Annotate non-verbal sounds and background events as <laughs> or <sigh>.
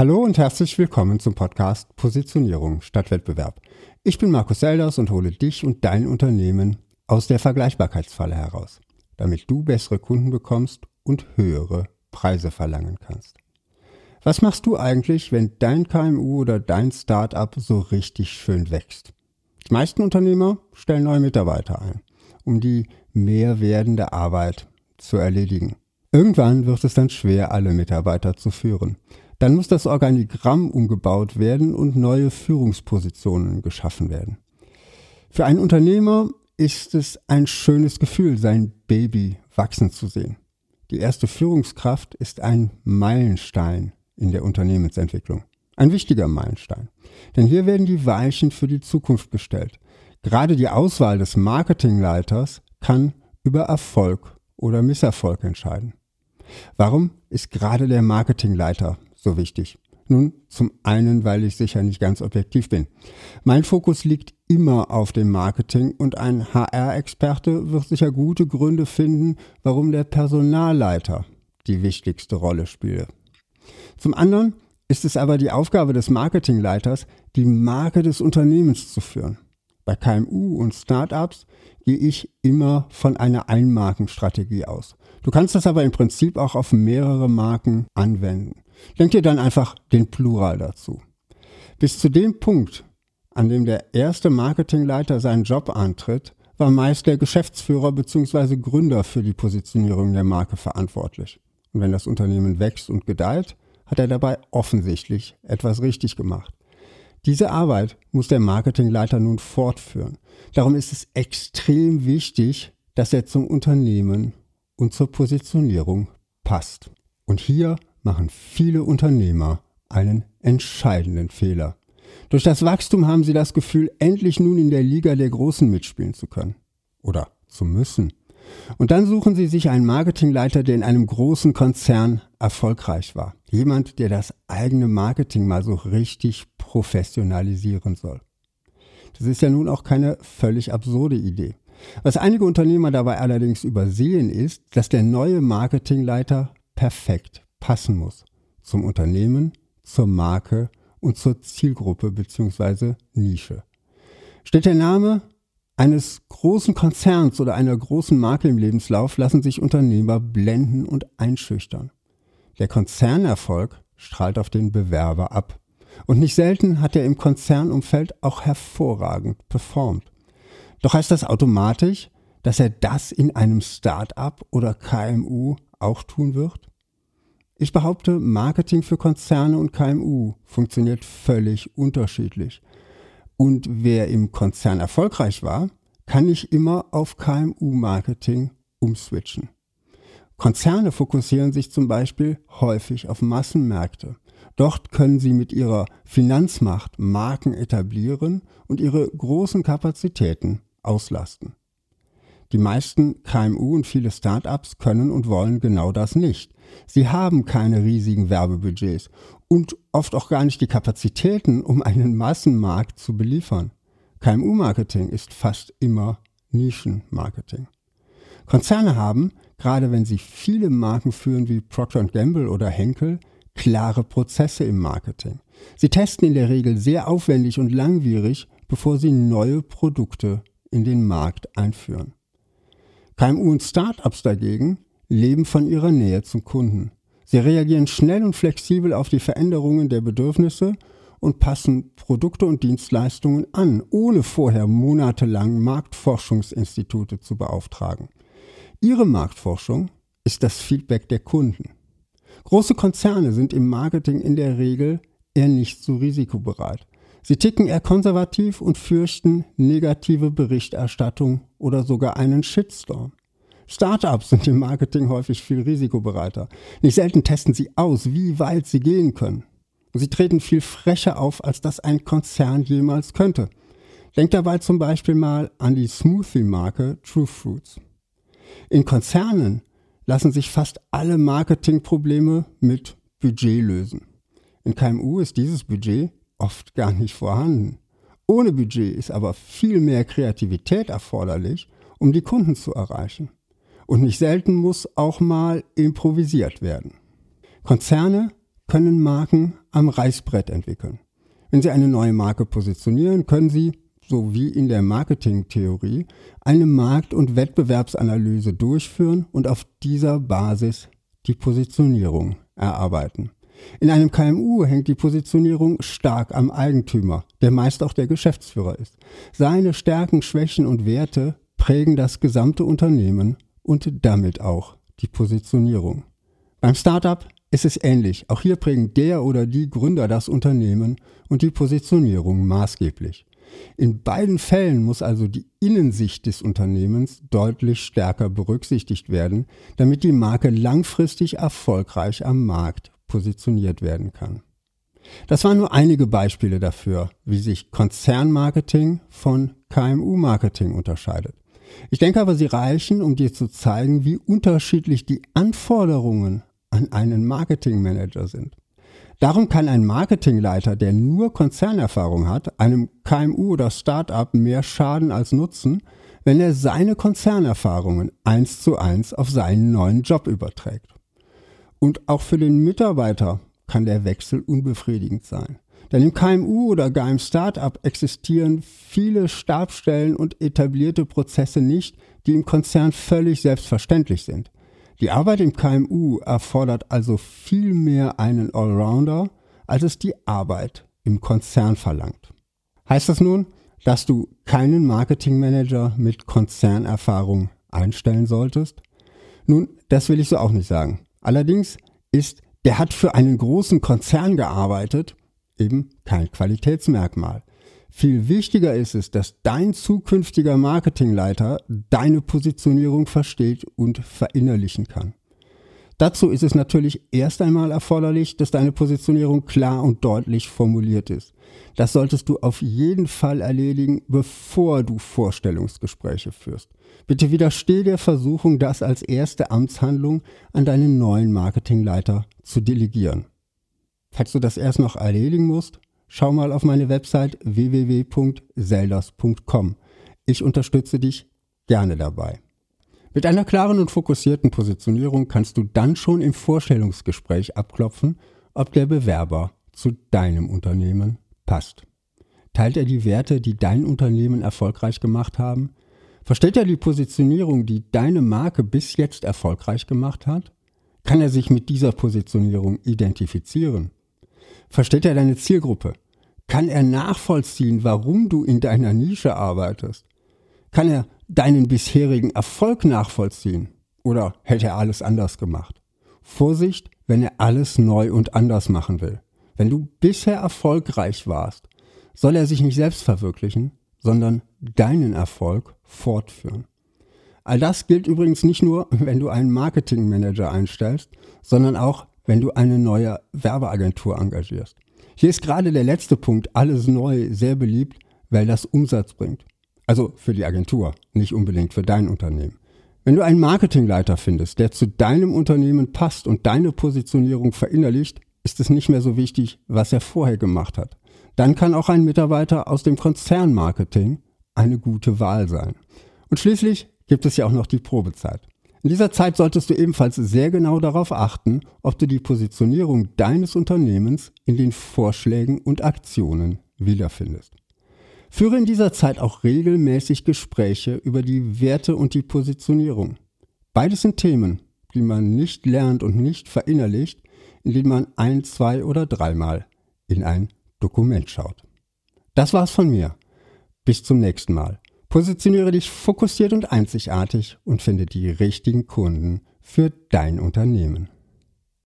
Hallo und herzlich willkommen zum Podcast Positionierung statt Wettbewerb. Ich bin Markus Selders und hole dich und dein Unternehmen aus der Vergleichbarkeitsfalle heraus, damit du bessere Kunden bekommst und höhere Preise verlangen kannst. Was machst du eigentlich, wenn dein KMU oder dein Startup so richtig schön wächst? Die meisten Unternehmer stellen neue Mitarbeiter ein, um die mehr werdende Arbeit zu erledigen. Irgendwann wird es dann schwer, alle Mitarbeiter zu führen. Dann muss das Organigramm umgebaut werden und neue Führungspositionen geschaffen werden. Für einen Unternehmer ist es ein schönes Gefühl, sein Baby wachsen zu sehen. Die erste Führungskraft ist ein Meilenstein in der Unternehmensentwicklung. Ein wichtiger Meilenstein. Denn hier werden die Weichen für die Zukunft gestellt. Gerade die Auswahl des Marketingleiters kann über Erfolg oder Misserfolg entscheiden. Warum ist gerade der Marketingleiter so wichtig? Nun, zum einen, weil ich sicher nicht ganz objektiv bin. Mein Fokus liegt immer auf dem Marketing und ein HR-Experte wird sicher gute Gründe finden, warum der Personalleiter die wichtigste Rolle spiele. Zum anderen ist es aber die Aufgabe des Marketingleiters, die Marke des Unternehmens zu führen. Bei KMU und Startups gehe ich immer von einer Einmarkenstrategie aus. Du kannst das aber im Prinzip auch auf mehrere Marken anwenden. Denk dir dann einfach den Plural dazu. Bis zu dem Punkt, an dem der erste Marketingleiter seinen Job antritt, war meist der Geschäftsführer bzw. Gründer für die Positionierung der Marke verantwortlich. Und wenn das Unternehmen wächst und gedeiht, hat er dabei offensichtlich etwas richtig gemacht. Diese Arbeit muss der Marketingleiter nun fortführen. Darum ist es extrem wichtig, dass er zum Unternehmen und zur Positionierung passt. Und hier machen viele Unternehmer einen entscheidenden Fehler. Durch das Wachstum haben sie das Gefühl, endlich nun in der Liga der Großen mitspielen zu können. Oder zu müssen. Und dann suchen sie sich einen Marketingleiter, der in einem großen Konzern erfolgreich war. Jemand, der das eigene Marketing mal so richtig professionalisieren soll. Das ist ja nun auch keine völlig absurde Idee. Was einige Unternehmer dabei allerdings übersehen ist, dass der neue Marketingleiter perfekt passen muss. Zum Unternehmen, zur Marke und zur Zielgruppe bzw. Nische. Steht der Name eines großen Konzerns oder einer großen Marke im Lebenslauf, lassen sich Unternehmer blenden und einschüchtern. Der Konzernerfolg strahlt auf den Bewerber ab. Und nicht selten hat er im Konzernumfeld auch hervorragend performt. Doch heißt das automatisch, dass er das in einem Start-up oder KMU auch tun wird? Ich behaupte, Marketing für Konzerne und KMU funktioniert völlig unterschiedlich. Und wer im Konzern erfolgreich war, kann nicht immer auf KMU-Marketing umswitchen. Konzerne fokussieren sich zum Beispiel häufig auf Massenmärkte. Dort können sie mit ihrer Finanzmacht Marken etablieren und ihre großen Kapazitäten auslasten. Die meisten KMU und viele Startups können und wollen genau das nicht. Sie haben keine riesigen Werbebudgets und oft auch gar nicht die Kapazitäten, um einen Massenmarkt zu beliefern. KMU-Marketing ist fast immer Nischenmarketing. Konzerne haben, gerade wenn sie viele Marken führen wie Procter Gamble oder Henkel, klare Prozesse im Marketing. Sie testen in der Regel sehr aufwendig und langwierig, bevor sie neue Produkte in den Markt einführen. KMU und Startups dagegen leben von ihrer Nähe zum Kunden. Sie reagieren schnell und flexibel auf die Veränderungen der Bedürfnisse und passen Produkte und Dienstleistungen an, ohne vorher monatelang Marktforschungsinstitute zu beauftragen. Ihre Marktforschung ist das Feedback der Kunden. Große Konzerne sind im Marketing in der Regel eher nicht so risikobereit. Sie ticken eher konservativ und fürchten negative Berichterstattung oder sogar einen Shitstorm. Startups sind im Marketing häufig viel risikobereiter. Nicht selten testen sie aus, wie weit sie gehen können. Und sie treten viel frecher auf, als das ein Konzern jemals könnte. Denkt dabei zum Beispiel mal an die Smoothie-Marke True Fruits. In Konzernen lassen sich fast alle Marketingprobleme mit Budget lösen. In KMU ist dieses Budget oft gar nicht vorhanden. Ohne Budget ist aber viel mehr Kreativität erforderlich, um die Kunden zu erreichen. Und nicht selten muss auch mal improvisiert werden. Konzerne können Marken am Reißbrett entwickeln. Wenn Sie eine neue Marke positionieren, können Sie, so wie in der Marketingtheorie, eine Markt- und Wettbewerbsanalyse durchführen und auf dieser Basis die Positionierung erarbeiten. In einem KMU hängt die Positionierung stark am Eigentümer, der meist auch der Geschäftsführer ist. Seine Stärken, Schwächen und Werte prägen das gesamte Unternehmen und damit auch die Positionierung. Beim Startup ist es ähnlich. Auch hier prägen der oder die Gründer das Unternehmen und die Positionierung maßgeblich. In beiden Fällen muss also die Innensicht des Unternehmens deutlich stärker berücksichtigt werden, damit die Marke langfristig erfolgreich am Markt positioniert werden kann. Das waren nur einige Beispiele dafür, wie sich Konzernmarketing von KMU-Marketing unterscheidet. Ich denke aber, sie reichen, um dir zu zeigen, wie unterschiedlich die Anforderungen an einen Marketingmanager sind. Darum kann ein Marketingleiter, der nur Konzernerfahrung hat, einem KMU oder Startup mehr schaden als nutzen, wenn er seine Konzernerfahrungen eins zu eins auf seinen neuen Job überträgt. Und auch für den Mitarbeiter kann der Wechsel unbefriedigend sein. Denn im KMU oder gar im Startup existieren viele Stabstellen und etablierte Prozesse nicht, die im Konzern völlig selbstverständlich sind. Die Arbeit im KMU erfordert also viel mehr einen Allrounder, als es die Arbeit im Konzern verlangt. Heißt das nun, dass du keinen Marketingmanager mit Konzernerfahrung einstellen solltest? Nun, das will ich so auch nicht sagen. Allerdings ist, der hat für einen großen Konzern gearbeitet, eben kein Qualitätsmerkmal. Viel wichtiger ist es, dass dein zukünftiger Marketingleiter deine Positionierung versteht und verinnerlichen kann. Dazu ist es natürlich erst einmal erforderlich, dass deine Positionierung klar und deutlich formuliert ist. Das solltest du auf jeden Fall erledigen, bevor du Vorstellungsgespräche führst. Bitte widersteh der Versuchung, das als erste Amtshandlung an deinen neuen Marketingleiter zu delegieren. Falls du das erst noch erledigen musst, schau mal auf meine Website www.selders.com. Ich unterstütze dich gerne dabei. Mit einer klaren und fokussierten Positionierung kannst du dann schon im Vorstellungsgespräch abklopfen, ob der Bewerber zu deinem Unternehmen passt. Teilt er die Werte, die dein Unternehmen erfolgreich gemacht haben? Versteht er die Positionierung, die deine Marke bis jetzt erfolgreich gemacht hat? Kann er sich mit dieser Positionierung identifizieren? Versteht er deine Zielgruppe? Kann er nachvollziehen, warum du in deiner Nische arbeitest? Kann er deinen bisherigen Erfolg nachvollziehen? Oder hätte er alles anders gemacht? Vorsicht, wenn er alles neu und anders machen will. Wenn du bisher erfolgreich warst, soll er sich nicht selbst verwirklichen, sondern deinen Erfolg fortführen. All das gilt übrigens nicht nur, <laughs> wenn du einen Marketingmanager einstellst, sondern auch, wenn du eine neue Werbeagentur engagierst. Hier ist gerade der letzte Punkt, alles neu, sehr beliebt, weil das Umsatz bringt. Also für die Agentur, nicht unbedingt für dein Unternehmen. Wenn du einen Marketingleiter findest, der zu deinem Unternehmen passt und deine Positionierung verinnerlicht, ist es nicht mehr so wichtig, was er vorher gemacht hat. Dann kann auch ein Mitarbeiter aus dem Konzernmarketing eine gute Wahl sein. Und schließlich gibt es ja auch noch die Probezeit. In dieser Zeit solltest du ebenfalls sehr genau darauf achten, ob du die Positionierung deines Unternehmens in den Vorschlägen und Aktionen wiederfindest. Führe in dieser Zeit auch regelmäßig Gespräche über die Werte und die Positionierung. Beides sind Themen, die man nicht lernt und nicht verinnerlicht, indem man ein, zwei oder dreimal in ein Dokument schaut. Das war's von mir. Bis zum nächsten Mal. Positioniere dich fokussiert und einzigartig und finde die richtigen Kunden für dein Unternehmen.